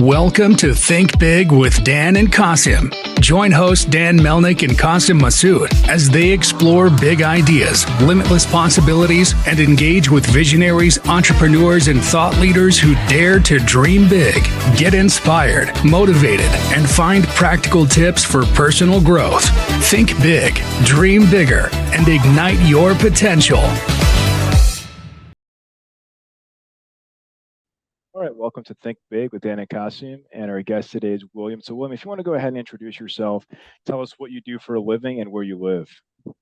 Welcome to Think Big with Dan and Qasim. Join host Dan Melnick and Qasim Masood as they explore big ideas, limitless possibilities, and engage with visionaries, entrepreneurs, and thought leaders who dare to dream big, get inspired, motivated, and find practical tips for personal growth. Think big, dream bigger, and ignite your potential. Welcome to Think Big with Dan and Qasim, and our guest today is William. So, William, if you want to go ahead and introduce yourself, tell us what you do for a living and where you live. All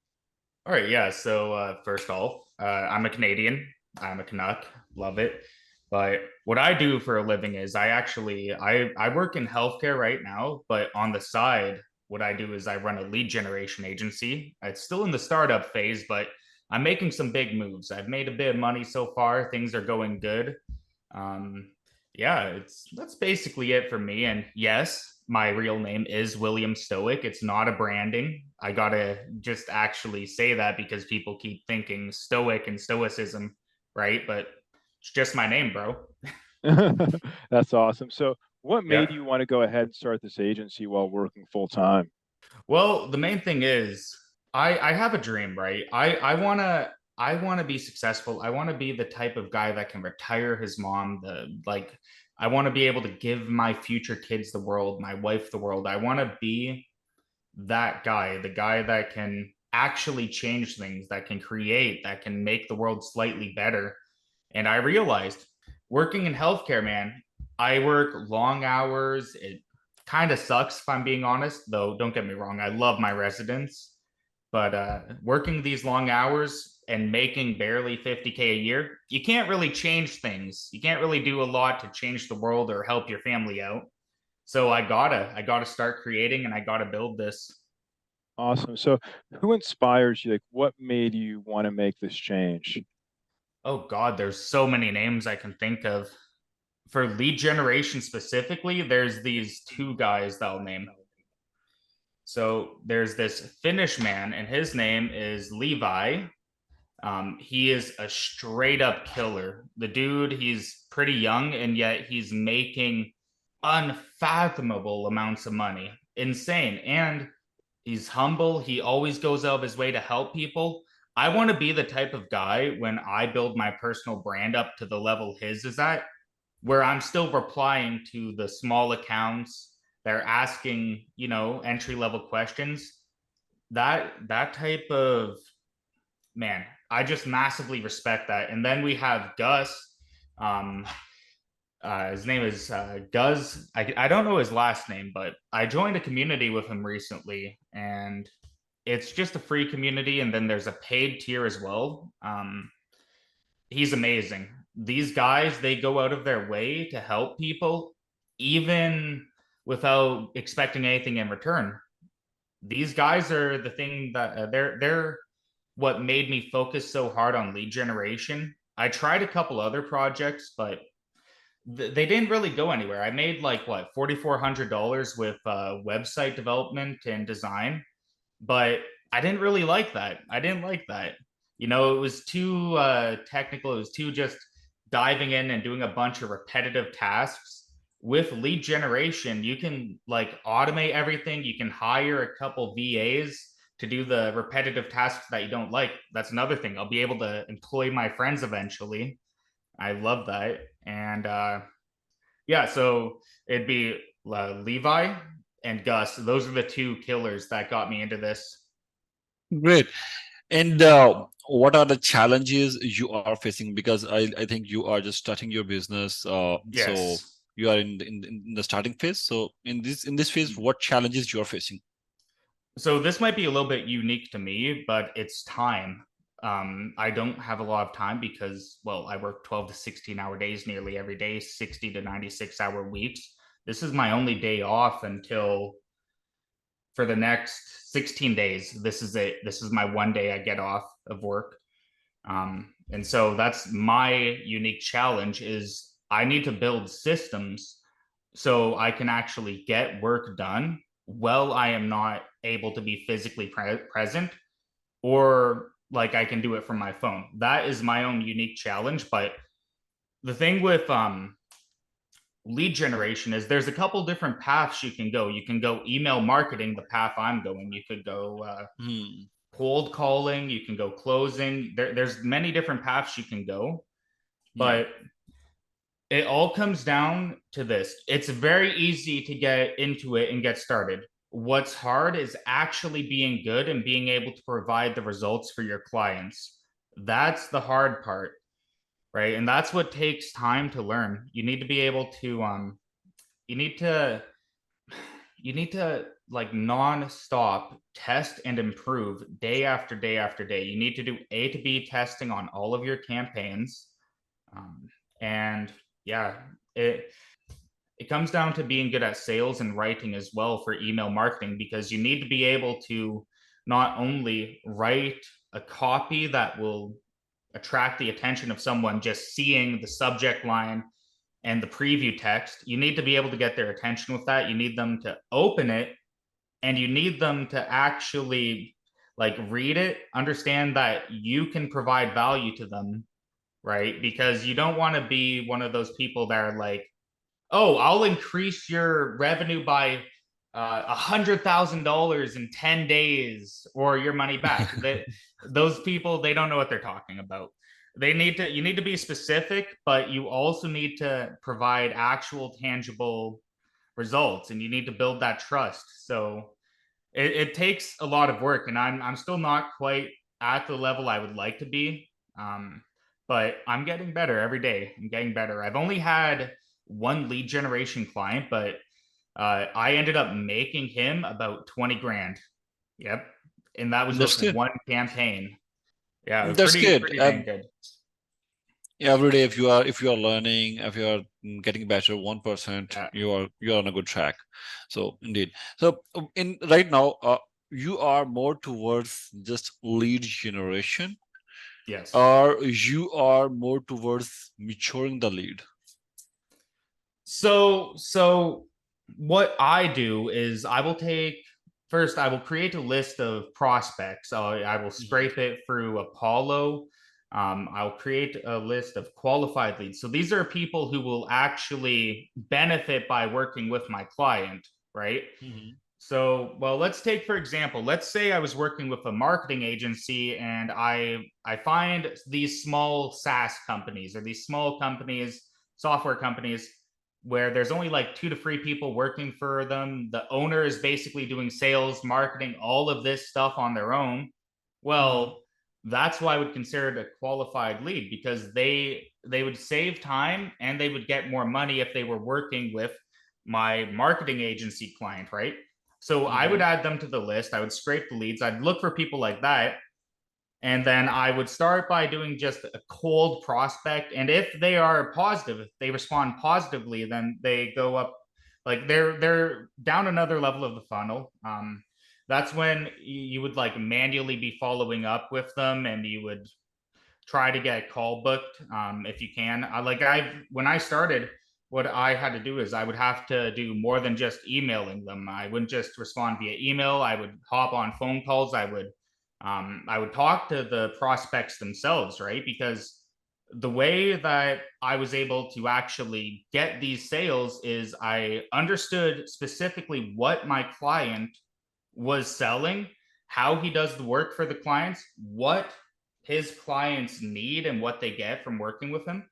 right, yeah. So, uh, first off, uh, I'm a Canadian. I'm a Canuck. Love it. But what I do for a living is I actually I I work in healthcare right now, but on the side, what I do is I run a lead generation agency. It's still in the startup phase, but I'm making some big moves. I've made a bit of money so far. Things are going good um, yeah, it's that's basically it for me. And yes, my real name is William Stoic. It's not a branding. I gotta just actually say that because people keep thinking Stoic and Stoicism, right? But it's just my name, bro. that's awesome. So, what made yeah. you want to go ahead and start this agency while working full time? Well, the main thing is I I have a dream, right? I I want to I want to be successful. I want to be the type of guy that can retire his mom. The like, I want to be able to give my future kids the world, my wife the world. I want to be that guy, the guy that can actually change things, that can create, that can make the world slightly better. And I realized working in healthcare, man, I work long hours. It kind of sucks if I'm being honest, though. Don't get me wrong. I love my residents, but uh, working these long hours and making barely 50k a year, you can't really change things. You can't really do a lot to change the world or help your family out. So I gotta, I gotta start creating and I gotta build this. Awesome. So who inspires you? Like what made you want to make this change? Oh God, there's so many names I can think of. For lead generation specifically, there's these two guys that I'll name. So there's this Finnish man, and his name is Levi um, he is a straight up killer. The dude, he's pretty young, and yet he's making unfathomable amounts of money. Insane. And he's humble. He always goes out of his way to help people. I want to be the type of guy when I build my personal brand up to the level his is at, where I'm still replying to the small accounts. They're asking, you know, entry level questions. That that type of man, I just massively respect that. And then we have Gus. Um, uh, his name is uh, Guz. I, I don't know his last name, but I joined a community with him recently, and it's just a free community. And then there's a paid tier as well. Um, he's amazing. These guys, they go out of their way to help people, even without expecting anything in return. These guys are the thing that uh, they're they're what made me focus so hard on lead generation. I tried a couple other projects, but th- they didn't really go anywhere. I made like what forty four hundred dollars with uh, website development and design, but I didn't really like that. I didn't like that. You know, it was too uh, technical. It was too just diving in and doing a bunch of repetitive tasks. With lead generation, you can like automate everything. You can hire a couple VAs to do the repetitive tasks that you don't like. That's another thing. I'll be able to employ my friends eventually. I love that. And uh, yeah, so it'd be uh, Levi and Gus. Those are the two killers that got me into this. Great. And uh, what are the challenges you are facing? Because I, I think you are just starting your business. Uh, yes. So you are in, in in the starting phase. So in this in this phase, what challenges you are facing? So this might be a little bit unique to me, but it's time. Um, I don't have a lot of time because, well, I work 12 to 16 hour days nearly every day, 60 to 96 hour weeks. This is my only day off until for the next 16 days. This is it. This is my one day I get off of work. Um, and so that's my unique challenge is I need to build systems so I can actually get work done while I am not able to be physically pre- present or like I can do it from my phone. That is my own unique challenge. But the thing with um lead generation is there's a couple different paths you can go. You can go email marketing, the path I'm going. You could go uh, hmm. cold calling. You can go closing. There, there's many different paths you can go, but it all comes down to this. It's very easy to get into it and get started. What's hard is actually being good and being able to provide the results for your clients. That's the hard part right? And that's what takes time to learn. You need to be able to um you need to you need to like non-stop test and improve day after day after day. You need to do a to b testing on all of your campaigns. Um, and yeah it it comes down to being good at sales and writing as well for email marketing because you need to be able to not only write a copy that will attract the attention of someone just seeing the subject line and the preview text. You need to be able to get their attention with that. You need them to open it and you need them to actually like read it, understand that you can provide value to them, right? Because you don't want to be one of those people that are like, oh, I'll increase your revenue by uh, a hundred thousand dollars in 10 days or your money back. That those people they don't know what they're talking about. They need to you need to be specific but you also need to provide actual tangible results and you need to build that trust. So it, it takes a lot of work and i'm i'm still not quite at the level i would like to be um, but i'm getting better every day. I'm getting better. I've only had one lead generation client but uh, I ended up making him about 20 grand. Yep. And that was That's just good. one campaign. Yeah. That's pretty, good. Pretty um, good. Yeah, every day if you are if you are learning, if you are getting better one yeah. you are you are on a good track. So indeed. So in right now, uh, you are more towards just lead generation. Yes. Or you are more towards maturing the lead. So so what I do is I will take first, I will create a list of prospects. I will mm-hmm. scrape it through Apollo. Um, I'll create a list of qualified leads. So these are people who will actually benefit by working with my client, right? Mm-hmm. So, well, let's take for example, let's say I was working with a marketing agency and I I find these small SaaS companies or these small companies, software companies where there's only like two to three people working for them. The owner is basically doing sales, marketing, all of this stuff on their own. Well, mm-hmm. that's why I would consider it a qualified lead because they they would save time and they would get more money if they were working with my marketing agency client, right? So mm-hmm. I would add them to the list. I would scrape the leads. I'd look for people like that. And then I would start by doing just a cold prospect. And if they are positive, if they respond positively, then they go up like they're they're down another level of the funnel. Um, that's when you would like manually be following up with them and you would try to get a call booked um, if you can. I like I've when I started, what I had to do is I would have to do more than just emailing them. I wouldn't just respond via email. I would hop on phone calls. I would um, I would talk to the prospects themselves, right? Because the way that I was able to actually get these sales is I understood specifically what my client was selling, how he does the work for the clients, what his clients need and what they get from working with him.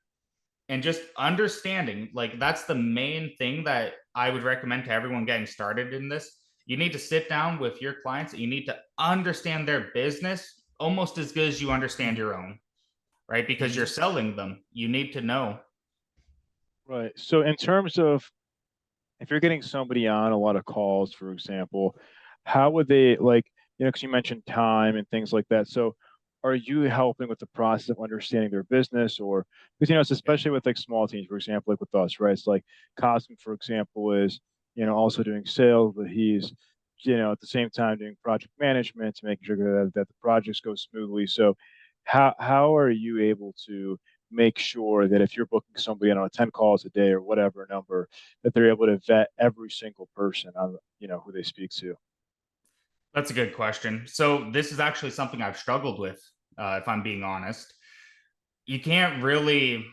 And just understanding, like, that's the main thing that I would recommend to everyone getting started in this you need to sit down with your clients. You need to understand their business almost as good as you understand your own, right? Because you're selling them. You need to know. Right. So, in terms of if you're getting somebody on a lot of calls, for example, how would they like, you know, because you mentioned time and things like that. So, are you helping with the process of understanding their business or because you know it's especially with like small teams for example like with us right it's like Qasim for example is you know, also doing sales, but he's, you know, at the same time doing project management to make sure that, that the projects go smoothly. So how, how are you able to make sure that if you're booking somebody on 10 calls a day or whatever number, that they're able to vet every single person on, you know, who they speak to? That's a good question. So this is actually something I've struggled with, uh, if I'm being honest. You can't really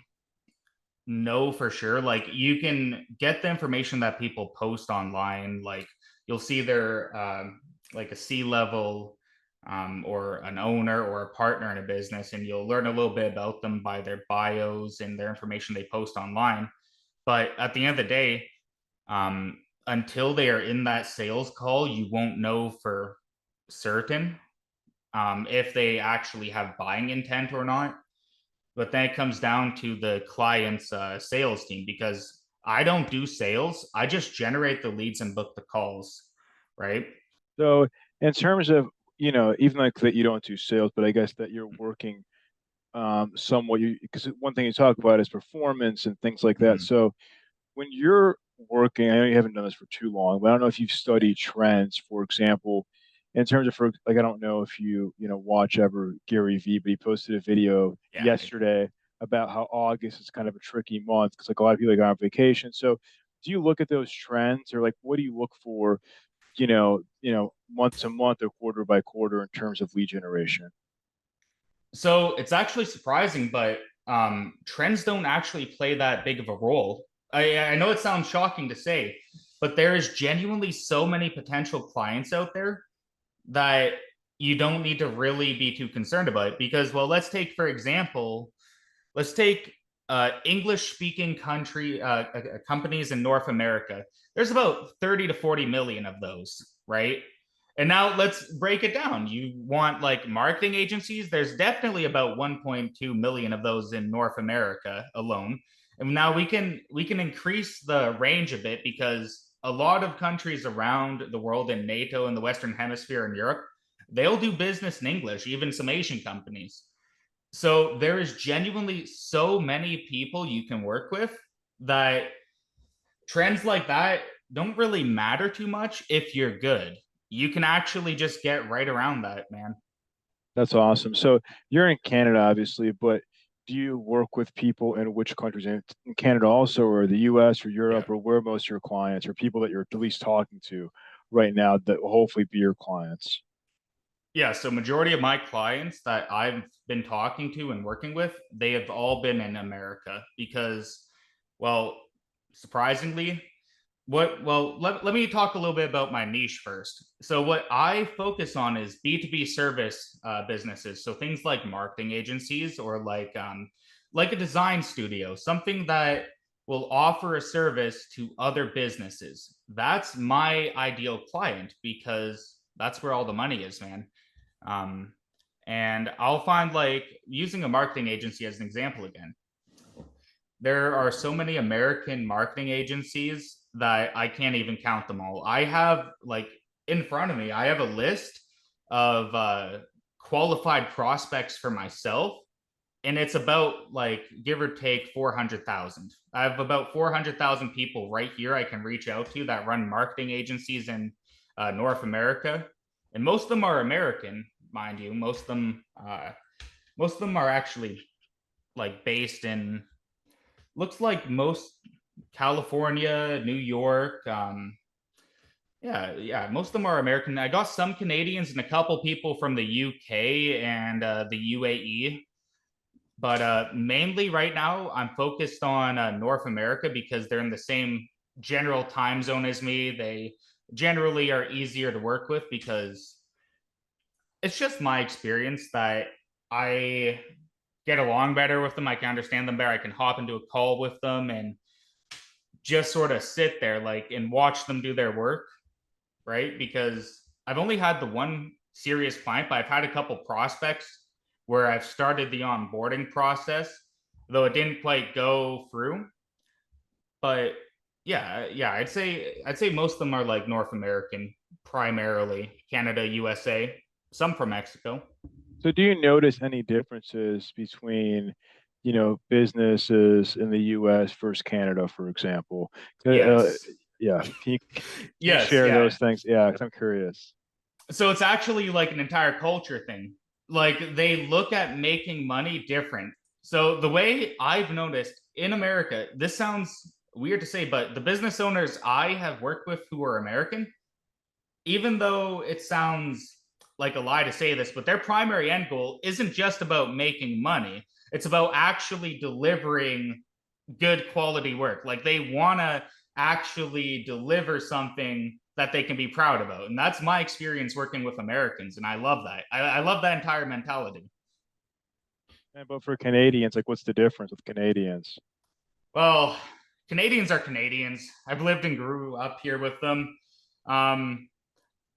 know for sure. Like you can get the information that people post online. Like you'll see their um, like a C level um, or an owner or a partner in a business, and you'll learn a little bit about them by their bios and their information they post online. But at the end of the day, um, until they are in that sales call, you won't know for certain um, if they actually have buying intent or not. But then it comes down to the client's uh, sales team because I don't do sales. I just generate the leads and book the calls, right? So, in terms of you know, even like that you don't do sales, but I guess that you're working um, somewhat. You because one thing you talk about is performance and things like that. Mm-hmm. So, when you're working, I know you haven't done this for too long, but I don't know if you've studied trends, for example in terms of for like I don't know if you you know watch ever Gary Vee, but he posted a video yeah, yesterday about how August is kind of a tricky month because like a lot of people are on vacation. So do you look at those trends or like what do you look for, you know, you know, month to month or quarter by quarter in terms of lead generation? So it's actually surprising, but um, trends don't actually play that big of a role. I, I know it sounds shocking to say, but there is genuinely so many potential clients out there that you don't need to really be too concerned about because well let's take for example let's take uh, english speaking country uh, uh, companies in north america. There's about 30 to 40 million of those right? And now let's break it down. You want like marketing agencies? There's definitely about 1.2 million of those in north america alone. And now we can we can increase the range a bit because a lot of countries around the world in NATO and the Western Hemisphere and Europe, they'll do business in English, even some Asian companies. So there is genuinely so many people you can work with that trends like that don't really matter too much if you're good. You can actually just get right around that, man. That's awesome. So you're in Canada, obviously, but do you work with people in which countries in Canada also or the US or Europe yeah. or where most of your clients or people that you're at least talking to right now that will hopefully be your clients? Yeah, so majority of my clients that I've been talking to and working with, they have all been in America because well, surprisingly, what well let, let me talk a little bit about my niche first. So what i focus on is b2b service uh, businesses. So things like marketing agencies or like um, like a design studio something that will offer a service to other businesses. That's my ideal client because that's where all the money is man. Um, and i'll find like using a marketing agency as an example again. There are so many american marketing agencies that I can't even count them all. I have like in front of me, I have a list of uh, qualified prospects for myself, and it's about like give or take 400,000. I have about 400,000 people right here I can reach out to that run marketing agencies in uh, North America, and most of them are American, mind you. Most of them, uh, most of them are actually like based in. Looks like most California, New York. Um, yeah, yeah, most of them are American. I got some Canadians and a couple people from the UK and uh, the UAE. But uh, mainly right now, I'm focused on uh, North America because they're in the same general time zone as me. They generally are easier to work with because it's just my experience that I get along better with them. I can understand them better. I can hop into a call with them and just sort of sit there like and watch them do their work, right? Because I've only had the one serious client, but I've had a couple prospects where I've started the onboarding process, though it didn't quite go through. But yeah, yeah, I'd say I'd say most of them are like North American, primarily Canada, USA, some from Mexico. So do you notice any differences between you know businesses in the U.S. versus Canada, for example. Uh, yes. Uh, yeah. Can you, can yes, share yeah. those things? Yeah, I'm curious. So it's actually like an entire culture thing. Like they look at making money different. So the way I've noticed in America, this sounds weird to say, but the business owners I have worked with who are American, even though it sounds like a lie to say this, but their primary end goal isn't just about making money. It's about actually delivering good quality work. Like they want to actually deliver something that they can be proud about. And that's my experience working with Americans. And I love that. I, I love that entire mentality. And, but for Canadians, like what's the difference with Canadians? Well, Canadians are Canadians. I've lived and grew up here with them. Um,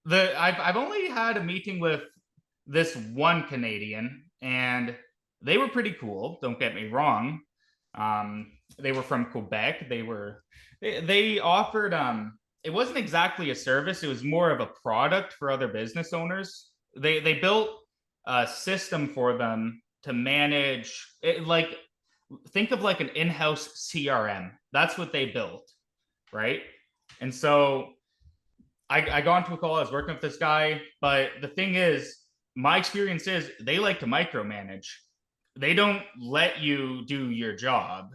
the I've I've only had a meeting with this one Canadian, and they were pretty cool. Don't get me wrong. Um, they were from Quebec. They were they, they offered um it wasn't exactly a service. It was more of a product for other business owners. They they built a system for them to manage it like think of like an in-house CRM. That's what they built, right? And so I, I got into a call. I was working with this guy, but the thing is, my experience is they like to micromanage. They don't let you do your job,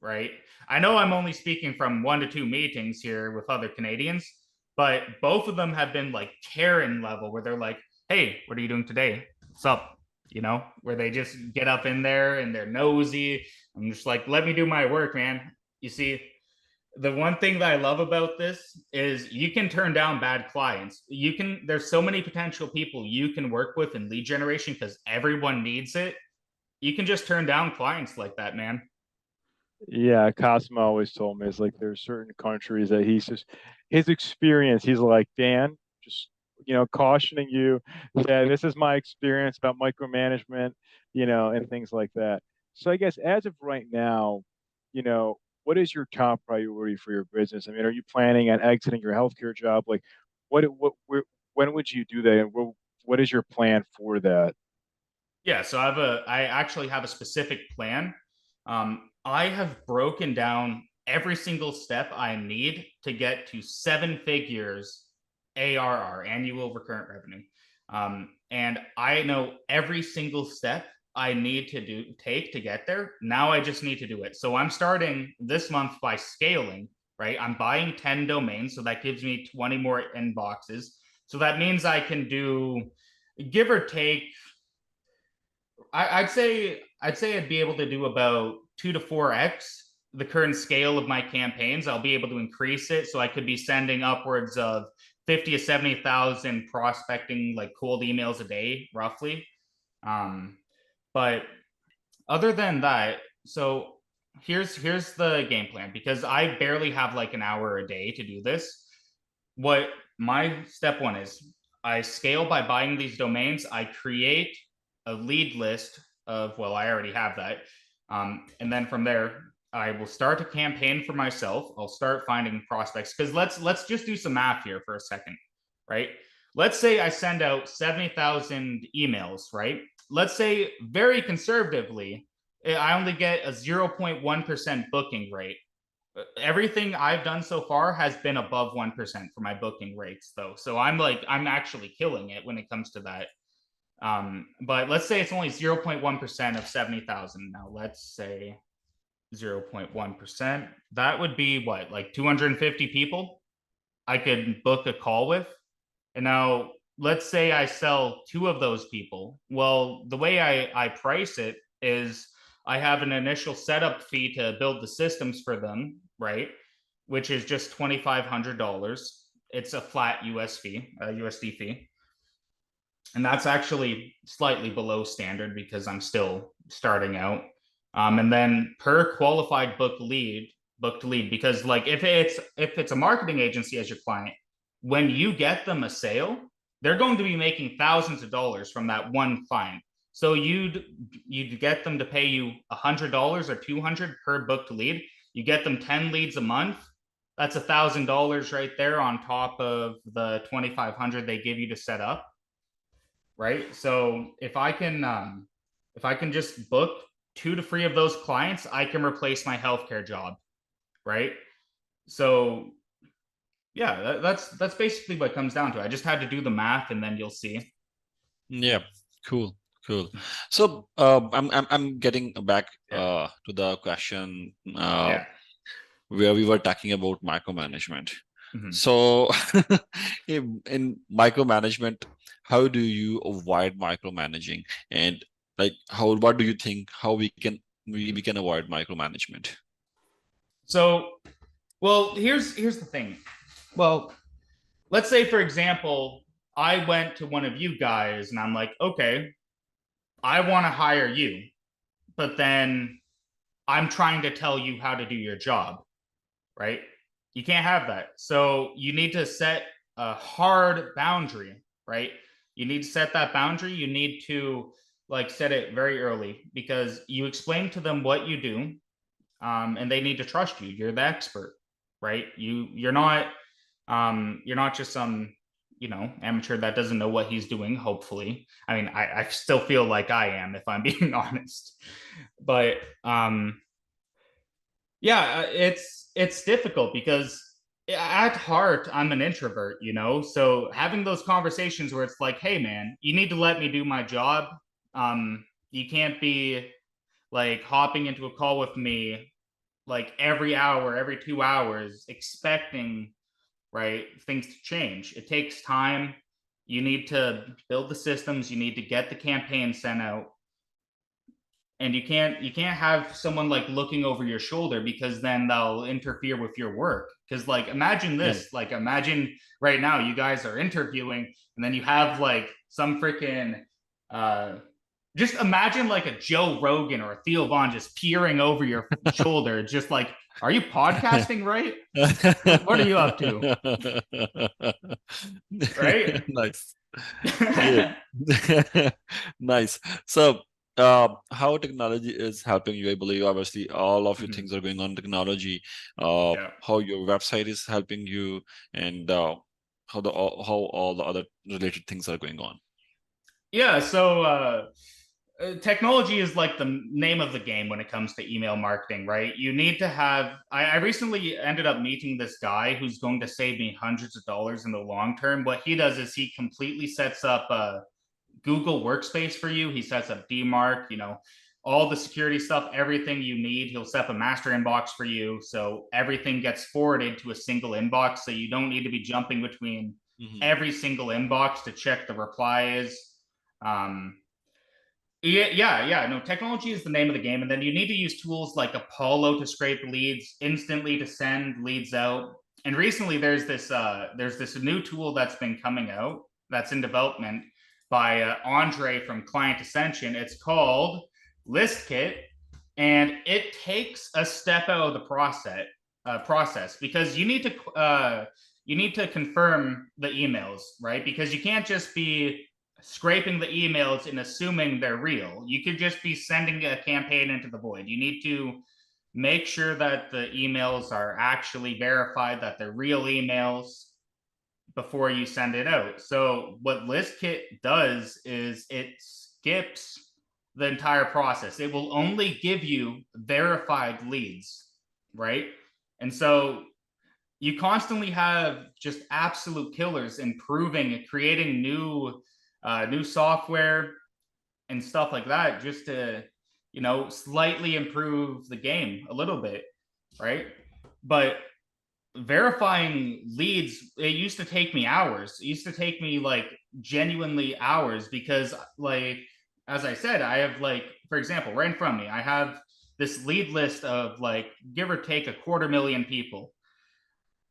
right? I know I'm only speaking from one to two meetings here with other Canadians, but both of them have been like Karen level where they're like, "Hey, what are you doing today? What's up?" You know, where they just get up in there and they're nosy. I'm just like, "Let me do my work, man." You see, the one thing that I love about this is you can turn down bad clients. You can there's so many potential people you can work with in lead generation because everyone needs it. You can just turn down clients like that, man. Yeah, Qasim always told me it's like there's certain countries that he's just his experience, he's like, Dan, just you know, cautioning you that this is my experience about micromanagement, you know, and things like that. So I guess as of right now, you know, what is your top priority for your business? I mean, are you planning on exiting your healthcare job? Like, what, what, where, when would you do that, and what, what is your plan for that? Yeah, so I have a, I actually have a specific plan. Um, I have broken down every single step I need to get to seven figures ARR, annual recurrent revenue. Um, and I know every single step I need to do take to get there. Now I just need to do it. So I'm starting this month by scaling, right? I'm buying 10 domains, so that gives me 20 more inboxes. So that means I can do give or take. I, I'd say I'd say I'd be able to do about two to four X the current scale of my campaigns. I'll be able to increase it. So I could be sending upwards of 50 to 70,000 prospecting like cold emails a day, roughly. Um, but other than that, so here's here's the game plan because I barely have like an hour a day to do this. What my step one is I scale by buying these domains. I create a lead list of well, I already have that. Um, and then from there, I will start a campaign for myself. I'll start finding prospects because let's let's just do some math here for a second, right? Let's say I send out 70,000 emails, right? let's say very conservatively, eh, I only get a 0.1% booking rate. Uh, everything I've done so far has been above 1% for my booking rates, though. So I'm like, I'm actually killing it when it comes to that. Um, but let's say it's only 0.1% of 70,000. Now, let's say 0.1%. That would be what, like 250 people I could book a call with. And now let's say I sell two of those people. Well, the way I, I price it is I have an initial setup fee to build the systems for them, right? Which is just $2,500. It's a flat US fee, a USD fee. And that's actually slightly below standard because I'm still starting out. Um, and then per qualified book lead, booked lead, because like if it's if it's a marketing agency as your client, when you get them a sale, they're going to be making thousands of dollars from that one client. So you'd you'd get them to pay you a hundred dollars or two hundred per booked lead. You get them ten leads a month. That's a thousand dollars right there on top of the twenty five hundred they give you to set up. Right. So if I can um, if I can just book two to three of those clients, I can replace my healthcare job. Right. So yeah, that, that's that's basically what comes down to. I just had to do the math, and then you'll see. Yeah, cool, cool. So uh, I'm I'm I'm getting back uh, to the question uh, yeah. where we were talking about micromanagement. Mm-hmm. So in, in micromanagement, how do you avoid micromanaging, and like how what do you think how we can we, we can avoid micromanagement? So, well, here's here's the thing. Well, let's say for example, I went to one of you guys and I'm like, okay, I want to hire you, but then I'm trying to tell you how to do your job, right? You can't have that. So you need to set a hard boundary, right? You need to set that boundary. You need to like set it very early because you explain to them what you do, um, and they need to trust you. You're the expert, right? You you're not um, you're not just some you know amateur that doesn't know what he's doing. Hopefully, I mean, I, I still feel like I am if I'm being honest, but um, yeah, it's it's difficult because at heart i'm an introvert you know? So having those conversations where it's like hey man you need to let me do my job. Um you can't be like hopping into a call with me like every hour every two hours expecting right things to change. It takes time. You need to build the systems. You need to get the campaign sent out and you can't you can't have someone like looking over your shoulder because then they'll interfere with your work because like imagine this yeah. like imagine right now you guys are interviewing and then you have like some freaking uh just imagine like a Joe Rogan or a Theo Von just peering over your shoulder, just like, are you podcasting right? what are you up to? right? Nice. nice. So uh, how technology is helping you. I believe obviously all of your mm-hmm. things are going on technology. Uh, yeah. How your website is helping you, and uh, how the how all the other related things are going on. Yeah. So uh, uh, technology is like the name of the game when it comes to email marketing, right? You need to have. I, I recently ended up meeting this guy who's going to save me hundreds of dollars in the long term. What he does is he completely sets up a Google Workspace for you. He sets up DMARC, you know, all the security stuff, everything you need. He'll set up a master inbox for you. So everything gets forwarded to a single inbox. So you don't need to be jumping between mm-hmm. every single inbox to check the replies. Um, yeah, yeah, yeah. No, technology is the name of the game. And then you need to use tools like Apollo to scrape leads, instantly to send leads out. And recently there's this uh there's this new tool that's been coming out that's in development by uh, Andre from Client Ascension. It's called ListKit, and it takes a step out of the process uh, process because you need to uh, you need to confirm the emails, right? Because you can't just be scraping the emails and assuming they're real. You could just be sending a campaign into the void. You need to make sure that the emails are actually verified, that they're real emails, before you send it out. So what ListKit does is it skips the entire process. It will only give you verified leads, right? And so you constantly have just absolute killers improving and creating new uh, new software and stuff like that just to you know slightly improve the game a little bit right but verifying leads it used to take me hours. It used to take me like genuinely hours because like as i said i have like for example right in front of me i have this lead list of like give or take a quarter million people.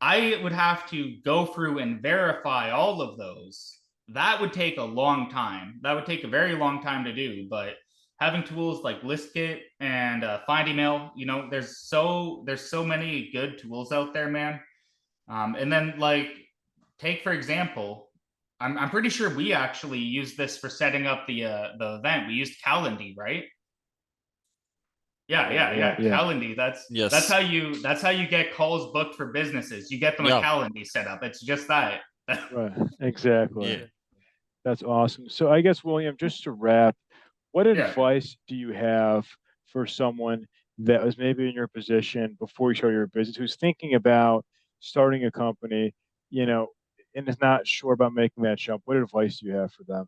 I would have to go through and verify all of those. That would take a long time. That would take a very long time to do but having tools like listkit and uh, find email you know there's so there's so many good tools out there man. Um, and then like take for example I'm, I'm pretty sure we actually used this for setting up the uh, the event. We used calendly right? Yeah yeah yeah, yeah. calendly that's yes. that's how you that's how you get calls booked for businesses. You get them yeah. a calendly set up. It's just that. Right exactly. Yeah. that's awesome. So i guess william just to wrap what yeah. advice do you have for someone that was maybe in your position before you started your business who's thinking about starting a company, you know, and is not sure about making that jump? What advice do you have for them?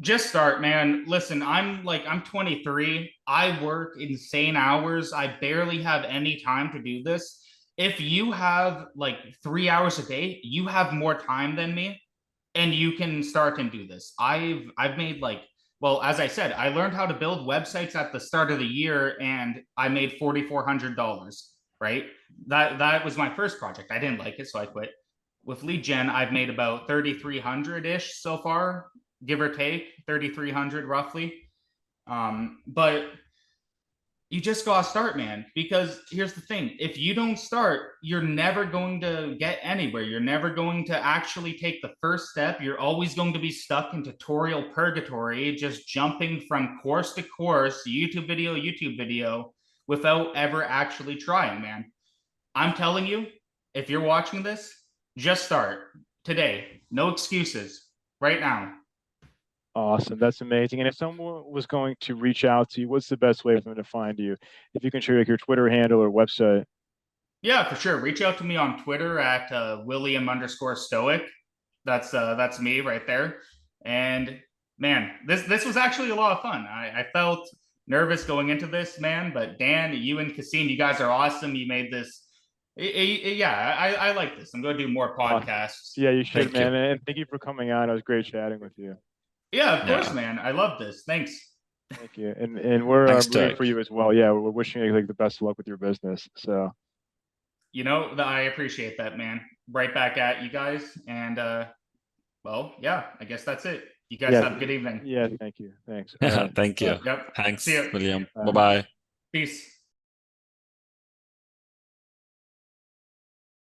Just start, man. Listen, I'm like, I'm 23. I work insane hours. I barely have any time to do this. If you have like three hours a day, you have more time than me and you can start and do this. I've I've made like well, as I said, I learned how to build websites at the start of the year and I made $4,400, right? That that was my first project. I didn't like it, so I quit. With lead gen, I've made about 3,300 ish so far, give or take 3,300 roughly. Um, but you just gotta start, man. Because here's the thing: if you don't start, you're never going to get anywhere. You're never going to actually take the first step. You're always going to be stuck in tutorial purgatory, just jumping from course to course, YouTube video, YouTube video, without ever actually trying, man. I'm telling you, if you're watching this, just start today. No excuses. Right now. Awesome. That's amazing. And if someone was going to reach out to you, what's the best way for them to find you? If you can share like your Twitter handle or website. Yeah, for sure. Reach out to me on Twitter at uh, William underscore Stoic. That's uh, that's me right there. And man, this this was actually a lot of fun. I, I felt nervous going into this, man. But Dan, you and Qasim, you guys are awesome. You made this. It, it, yeah, I, I like this. I'm going to do more podcasts. Yeah, you should, thank man. You. And thank you for coming on. It was great chatting with you. Yeah, of course, man. I love this. Thanks. Thank you, and and we're uh, rooting for you as well. Yeah, we're wishing you like the best of luck with your business. So, you know, I appreciate that, man. Right back at you guys, and uh, well, yeah, I guess that's it. You guys yeah. have a good evening. Yeah, thank you. Thanks. Yeah, thank you. Yep. Thanks, William. Bye bye. Peace.